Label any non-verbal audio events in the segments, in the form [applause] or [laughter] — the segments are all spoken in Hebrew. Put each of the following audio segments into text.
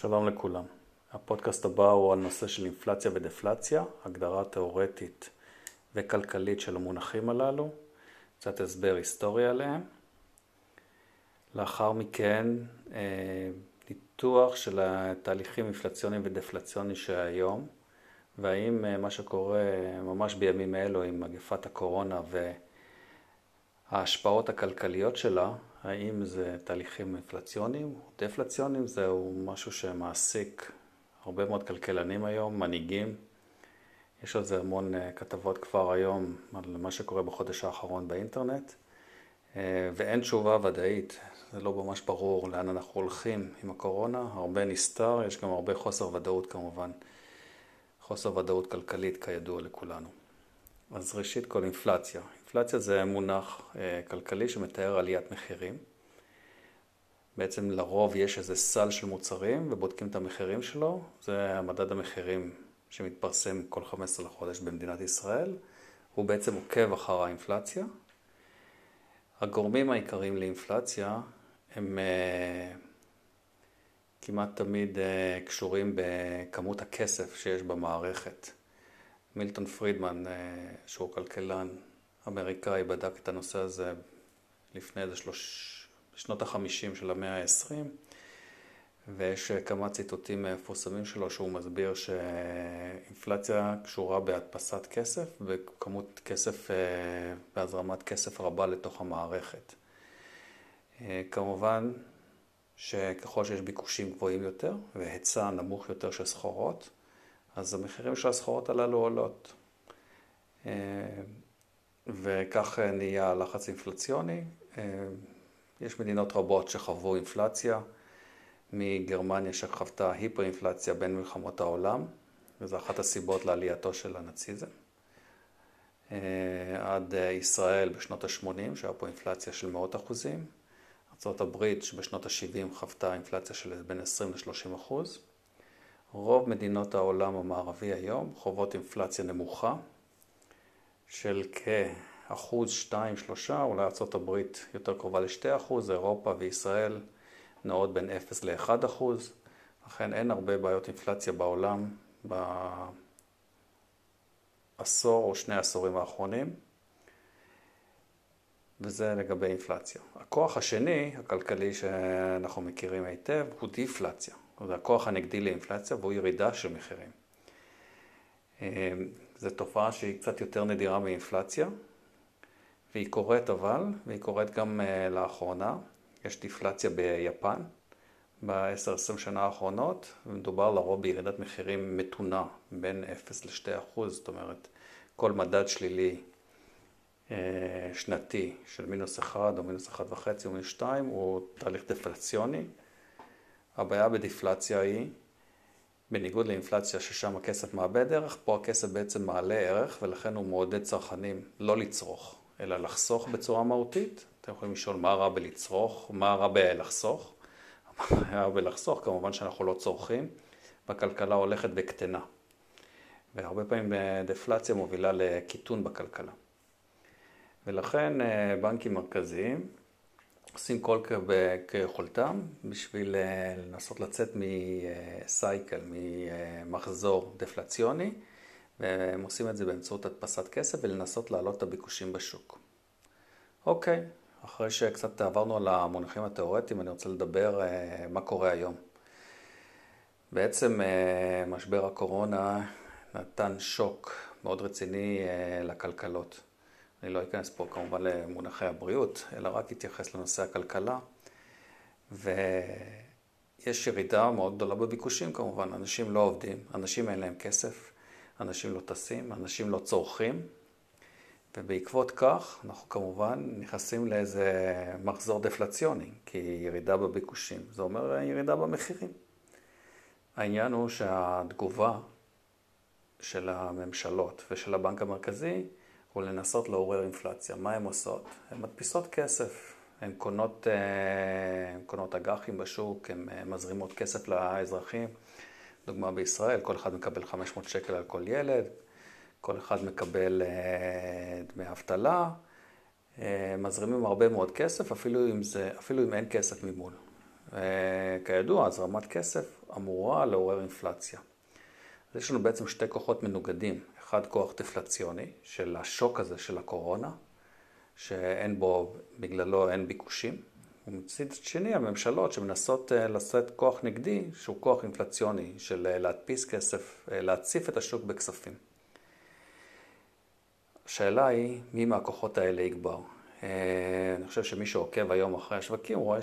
שלום לכולם. הפודקאסט הבא הוא על נושא של אינפלציה ודפלציה, הגדרה תאורטית וכלכלית של המונחים הללו, קצת הסבר היסטורי עליהם. לאחר מכן אה, ניתוח של התהליכים אינפלציוניים ודפלציוניים שהיום, והאם אה, מה שקורה ממש בימים אלו עם מגפת הקורונה וההשפעות הכלכליות שלה, האם זה תהליכים אינפלציוניים או דפלציוניים, זהו משהו שמעסיק הרבה מאוד כלכלנים היום, מנהיגים. יש על זה המון אה, כתבות כבר היום על מה שקורה בחודש האחרון באינטרנט, אה, ואין תשובה ודאית, זה לא ממש ברור לאן אנחנו הולכים עם הקורונה, הרבה נסתר, יש גם הרבה חוסר ודאות כמובן, חוסר ודאות כלכלית כידוע לכולנו. אז ראשית כל אינפלציה. אינפלציה זה מונח אה, כלכלי שמתאר עליית מחירים. בעצם לרוב יש איזה סל של מוצרים ובודקים את המחירים שלו, זה המדד המחירים שמתפרסם כל 15 לחודש במדינת ישראל, הוא בעצם עוקב אחר האינפלציה. הגורמים העיקריים לאינפלציה הם uh, כמעט תמיד uh, קשורים בכמות הכסף שיש במערכת. מילטון פרידמן, uh, שהוא כלכלן אמריקאי, בדק את הנושא הזה לפני איזה שלוש... בשנות החמישים של המאה העשרים, ויש כמה ציטוטים מפורסמים שלו שהוא מסביר שאינפלציה קשורה בהדפסת כסף וכמות כסף, בהזרמת כסף רבה לתוך המערכת. כמובן שככל שיש ביקושים גבוהים יותר והיצע נמוך יותר של סחורות, אז המחירים של הסחורות הללו עולות. וכך נהיה לחץ אינפלציוני. יש מדינות רבות שחוו אינפלציה, מגרמניה שחוותה היפר-אינפלציה בין מלחמות העולם, וזו אחת הסיבות לעלייתו של הנאציזם. אה, עד ישראל בשנות ה-80, שהיה פה אינפלציה של מאות אחוזים. ארה"ב שבשנות ה-70 חוותה אינפלציה של בין 20 ל-30 אחוז. רוב מדינות העולם המערבי היום חוות אינפלציה נמוכה של כ... אחוז, שתיים, שלושה, אולי ארה"ב יותר קרובה לשתי אחוז, אירופה וישראל נעות בין אפס לאחד אחוז, לכן אין הרבה בעיות אינפלציה בעולם בעשור או שני העשורים האחרונים, וזה לגבי אינפלציה. הכוח השני, הכלכלי שאנחנו מכירים היטב, הוא דיפלציה. זה הכוח הנגדי לאינפלציה והוא ירידה של מחירים. זו תופעה שהיא קצת יותר נדירה מאינפלציה, והיא קורית אבל, והיא קורית גם uh, לאחרונה, יש דיפלציה ביפן ב-10-20 שנה האחרונות, ומדובר לרוב בירידת מחירים מתונה בין 0 ל-2 אחוז, זאת אומרת, כל מדד שלילי uh, שנתי של מינוס 1 או מינוס 1.5 או מינוס 2 הוא תהליך דפלציוני. הבעיה בדיפלציה היא, בניגוד לאינפלציה ששם הכסף מאבד ערך, פה הכסף בעצם מעלה ערך ולכן הוא מעודד צרכנים לא לצרוך. אלא לחסוך בצורה מהותית. אתם יכולים לשאול מה רע בלצרוך, מה רע בלחסוך. [laughs] מה רע בלחסוך, כמובן שאנחנו לא צורכים, והכלכלה הולכת וקטנה. והרבה פעמים דפלציה מובילה לקיטון בכלכלה. ולכן אה, בנקים מרכזיים עושים כל כיכולתם בשביל אה, לנסות לצאת מסייקל, ממחזור דפלציוני. והם עושים את זה באמצעות הדפסת כסף ולנסות להעלות את הביקושים בשוק. אוקיי, אחרי שקצת עברנו על המונחים התיאורטיים, אני רוצה לדבר אה, מה קורה היום. בעצם אה, משבר הקורונה נתן שוק מאוד רציני אה, לכלכלות. אני לא אכנס פה כמובן למונחי הבריאות, אלא רק אתייחס לנושא הכלכלה. ויש ירידה מאוד גדולה בביקושים כמובן, אנשים לא עובדים, אנשים אין להם כסף. אנשים לא טסים, אנשים לא צורכים, ובעקבות כך אנחנו כמובן נכנסים לאיזה מחזור דפלציוני, כי ירידה בביקושים, זה אומר ירידה במחירים. העניין הוא שהתגובה של הממשלות ושל הבנק המרכזי הוא לנסות לעורר אינפלציה. מה הן עושות? הן מדפיסות כסף, הן קונות, אה, קונות אג"חים בשוק, הן אה, מזרימות כסף לאזרחים. דוגמה בישראל, כל אחד מקבל 500 שקל על כל ילד, כל אחד מקבל אה, דמי אבטלה, מזרימים הרבה מאוד כסף, אפילו אם, זה, אפילו אם אין כסף ממול. כידוע, הזרמת כסף אמורה לעורר אינפלציה. אז יש לנו בעצם שתי כוחות מנוגדים. אחד כוח דפלציוני של השוק הזה של הקורונה, שאין בו, בגללו אין ביקושים. ומצד שני, הממשלות שמנסות אה, לשאת כוח נגדי, שהוא כוח אינפלציוני של אה, להדפיס כסף, אה, להציף את השוק בכספים. השאלה היא, מי מהכוחות האלה יגבר? אני חושב שמי שעוקב היום אחרי השווקים רואה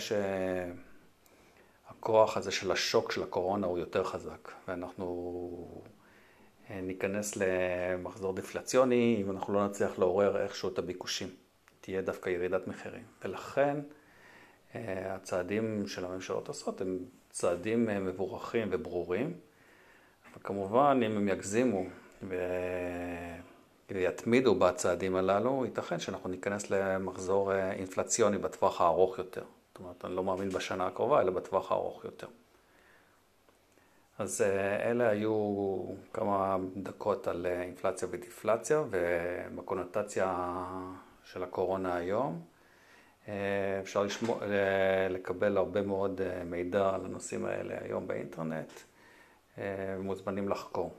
שהכוח הזה של השוק של הקורונה הוא יותר חזק, ואנחנו ניכנס למחזור דפלציוני אם אנחנו לא נצליח לעורר איכשהו את הביקושים. תהיה דווקא ירידת מחירים. ולכן הצעדים של הממשלות עושות הם צעדים מבורכים וברורים. וכמובן, אם הם יגזימו ויתמידו בצעדים הללו, ייתכן שאנחנו ניכנס למחזור אינפלציוני בטווח הארוך יותר. זאת אומרת, אני לא מאמין בשנה הקרובה, אלא בטווח הארוך יותר. אז אלה היו כמה דקות על אינפלציה ודיפלציה ובקונוטציה של הקורונה היום. אפשר לשמוע, לקבל הרבה מאוד מידע על הנושאים האלה היום באינטרנט, מוזמנים לחקור.